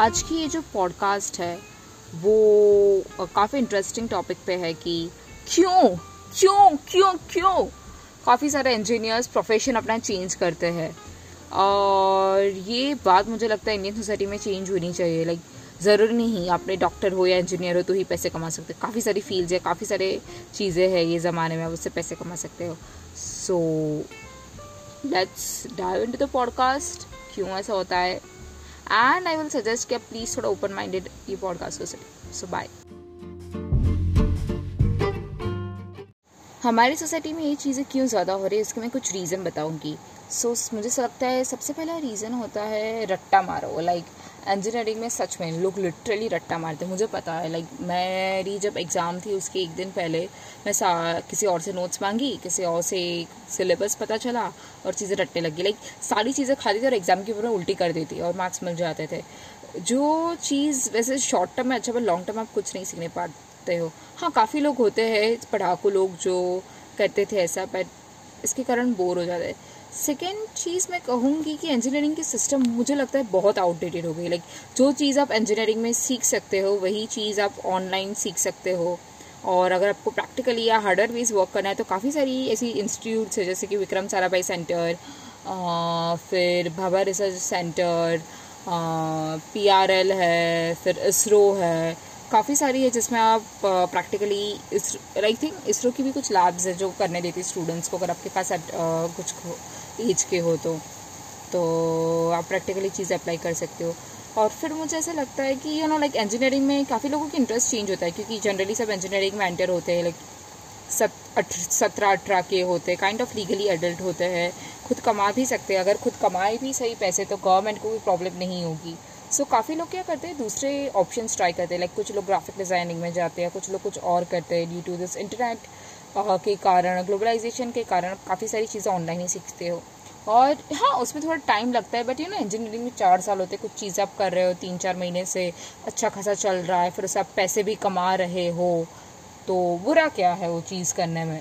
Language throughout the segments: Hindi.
आज की ये जो पॉडकास्ट है, वो काफ़ी इंटरेस्टिंग टॉपिक पे है कि क्यों क्यों क्यों क्यों काफ़ी सारे इंजीनियर्स प्रोफेशन अपना चेंज करते हैं। और ये बात मुझे लगता है इंडियन सोसाइटी में चेंज होनी चाहिए। लाइक ज़रूरी नहीं, आपने डॉक्टर हो या इंजीनियर हो तो ही पैसे कमा सकते। काफ़ी सारी फील्ड्स है, काफ़ी सारे चीज़ें हैं ये ज़माने में उससे पैसे कमा सकते हो। So let's dive into the podcast क्यों ऐसा होता है? एंड आई विल सजेस्ट कि आप प्लीज़ थोड़ा ओपन माइंडेड ये पॉडकास्ट हो सके सो बाय हमारी सोसाइटी में ये चीज़ें क्यों ज़्यादा हो रही है इसके मैं कुछ रीज़न बताऊँगी। सो so, मुझे लगता है सबसे पहला रीज़न होता है रट्टा मारो लाइक like, इंजीनियरिंग में सच में लोग लिटरली रट्टा मारते मुझे पता है लाइक मेरी जब एग्ज़ाम थी, उसके एक दिन पहले मैं किसी और से नोट्स मांगी, किसी और से सिलेबस पता चला और चीज़ें रट्टे लगी लाइक सारी चीज़ें खाती थी और एग्ज़ाम के ऊपर उल्टी कर देती और मार्क्स मिल जाते थे। जो चीज़, वैसे शॉर्ट टर्म में अच्छा पर लॉन्ग टर्म आप कुछ नहीं सीखने पाते हो। हाँ काफ़ी लोग होते हैं, पढ़ाकू लोग जो करते थे ऐसा बट इसके कारण बोर हो जाते हैं। सेकेंड चीज़ मैं कहूँगी कि इंजीनियरिंग की सिस्टम मुझे लगता है बहुत आउटडेटेड हो गई। लाइक जो चीज़ आप इंजीनियरिंग में सीख सकते हो, वही चीज़ आप ऑनलाइन सीख सकते हो। और अगर आपको प्रैक्टिकली या हार्डर वेज वर्क करना है तो काफ़ी सारी ऐसी इंस्टीट्यूट्स है, जैसे कि विक्रम साराभाई सेंटर फिर Bhabha research centre P R L है, फिर इसरो है काफ़ी सारी है जिसमें आप प्रैक्टिकली इस आई थिंक इसरो की भी कुछ लैब्स है जो करने देती स्टूडेंट्स को, अगर आपके पास कुछ एज के हो तो। तो आप प्रैक्टिकली चीज़ें अप्लाई कर सकते हो। और फिर मुझे ऐसा लगता है कि यू नो लाइक इंजीनियरिंग में काफ़ी लोगों की इंटरेस्ट चेंज होता है, क्योंकि जनरली सब इंजीनियरिंग में एंटर होते हैं लाइक सत सत्रह, अठारह के होते हैं काइंड ऑफ़ लीगली एडल्ट होते हैं, खुद कमा भी सकते हैं। अगर खुद कमाए भी सही पैसे तो गवर्नमेंट को भी प्रॉब्लम नहीं होगी। सो so, काफ़ी लोग क्या करते हैं दूसरे ऑप्शन ट्राई करते हैं लाइक कुछ लोग ग्राफिक डिज़ाइनिंग में जाते हैं कुछ लोग कुछ और करते हैं ड्यू टू दिस इंटरनेट के कारण ग्लोबलाइजेशन के कारण काफ़ी सारी चीज़ें ऑनलाइन ही सीखते हो। और हाँ उसमें थोड़ा टाइम लगता है बट यू नो इंजीनियरिंग में चार साल होते हैं कुछ चीज़ें आप कर रहे हो तीन चार महीने से अच्छा खासा चल रहा है फिर उससे आप पैसे भी कमा रहे हो तो बुरा क्या है वो चीज़ करने में?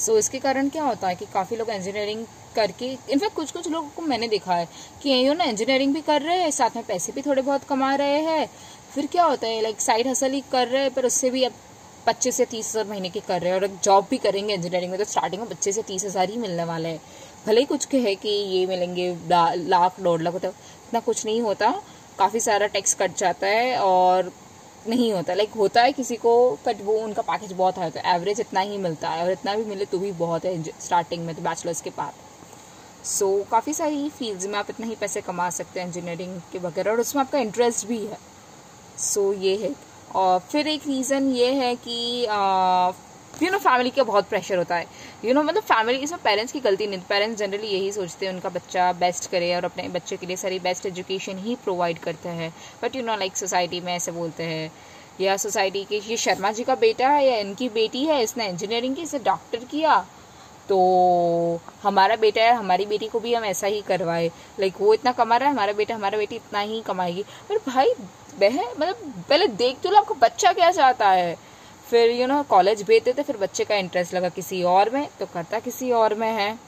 सो so, इसके कारण क्या होता है कि काफ़ी लोग इंजीनियरिंग करके इनफैक्ट कुछ कुछ लोगों को मैंने देखा है कि यू ना इंजीनियरिंग भी कर रहे हैं साथ में पैसे भी थोड़े बहुत कमा रहे हैं। फिर क्या होता है लाइक साइड हसल ही कर रहे हैं पर उससे भी अब पच्चीस से तीस हज़ार महीने के कर रहे हैं और जॉब भी करेंगे इंजीनियरिंग में तो स्टार्टिंग में पच्चीस से तीस हज़ार ही मिलने वाले हैं। भले ही कुछ कहे कि ये मिलेंगे लाख डेढ़ लाख होता इतना कुछ नहीं होता। काफ़ी सारा टैक्स कट जाता है और नहीं होता। लाइक होता है किसी को बट वो उनका पैकेज बहुत हाई होता है एवरेज इतना ही मिलता है। और इतना भी मिले तो भी बहुत है स्टार्टिंग में तो बैचलर्स के बाद। सो so, काफ़ी सारी फील्ड्स में आप इतना ही पैसे कमा सकते हैं इंजीनियरिंग के वगैरह और उसमें आपका इंटरेस्ट भी है। सो so, ये है। और फिर एक रीज़न ये है कि यू नो फैमिली का बहुत प्रेशर होता है। यू नो मतलब फैमिली इसमें पेरेंट्स की गलती नहीं पेरेंट्स जनरली यही सोचते हैं, उनका बच्चा बेस्ट करे और अपने बच्चे के लिए सारी बेस्ट एजुकेशन ही प्रोवाइड करते हैं। But you know like society में ऐसे बोलते हैं, या सोसाइटी के, ये शर्मा जी का बेटा है, या इनकी बेटी है, इसने इंजीनियरिंग की इसे डॉक्टर किया तो हमारा बेटा है, हमारी बेटी को भी हम ऐसा ही करवाए। लाइक वो इतना कमा रहा है, हमारा बेटा, हमारा बेटी इतना ही कमाएगी। पर भाई, बहन मतलब पहले देख तो लो आपका बच्चा क्या चाहता है। फिर यू नो कॉलेज भेज देते फिर बच्चे का इंटरेस्ट लगा किसी और में तो करता किसी और में है।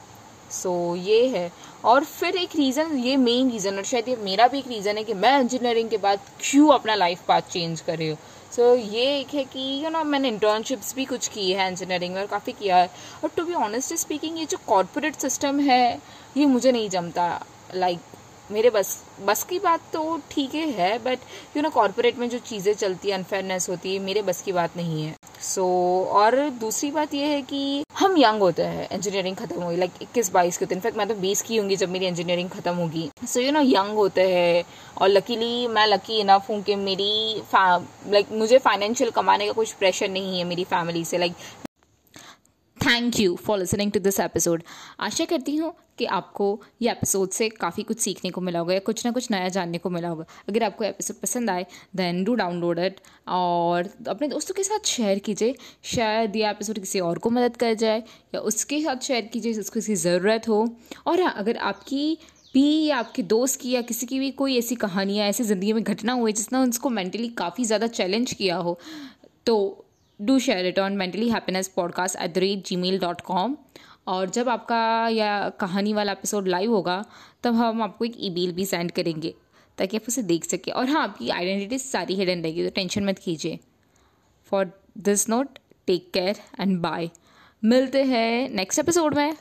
सो so, ये है। और फिर एक रीज़न ये मेन रीज़न और शायद ये मेरा भी एक रीज़न है कि मैं इंजीनियरिंग के बाद क्यों अपना लाइफ पाथ चेंज कर रही हूँ। सो so, ये एक है कि यू you नो know, मैंने इंटर्नशिप्स भी कुछ की है इंजीनियरिंग में और काफ़ी किया है। और टू बी ऑनेस्टली स्पीकिंग ये जो कॉरपोरेट सिस्टम है ये मुझे नहीं जमता। लाइक like, मेरे बस बस की बात तो ठीक है बट यू नो कॉरपोरेट में जो चीज़ें चलती है अनफेयरनेस होती है मेरे बस की बात नहीं है। सो so, और दूसरी बात यह है कि हम यंग होते हैं इंजीनियरिंग खत्म हुई लाइक इक्कीस बाईस के होते इनफैक्ट मैं तो बीस की होंगी जब मेरी इंजीनियरिंग खत्म होगी। सो यू नो यंग होते हैं और लकीली मैं लकी इनफ हूँ कि मेरी लाइक like, मुझे फाइनेंशियल कमाने का कुछ प्रेशर नहीं है मेरी फैमिली से like like, thank you for listening to this episode. आशा करती हूँ कि आपको ये एपिसोड से काफ़ी कुछ सीखने को मिला होगा या कुछ ना कुछ नया जानने को मिला होगा। अगर आपको एपिसोड पसंद आए देन डू डाउनलोड इट और अपने दोस्तों के साथ शेयर कीजिए। शायद ये एपिसोड किसी और को मदद कर जाए या उसके साथ शेयर कीजिए, जिसको किसी ज़रूरत हो। और हाँ अगर आपकी भी या आपके दोस्त की या किसी की भी कोई ऐसी कहानियाँ, ऐसी ज़िंदगी में घटना हुई जिसने उसको मेंटली काफ़ी ज़्यादा चैलेंज किया हो तो do share it on mentally happiness podcast at the rate gmail dot com और जब आपका या कहानी वाला एपिसोड लाइव होगा, तब हम आपको एक ई भी सेंड करेंगे, ताकि आप उसे देख सकें। और हाँ आपकी आइडेंटिटी सारी हिडन रहेगी तो टेंशन मत कीजिए। For this note take care and bye मिलते हैं नेक्स्ट एपिसोड में।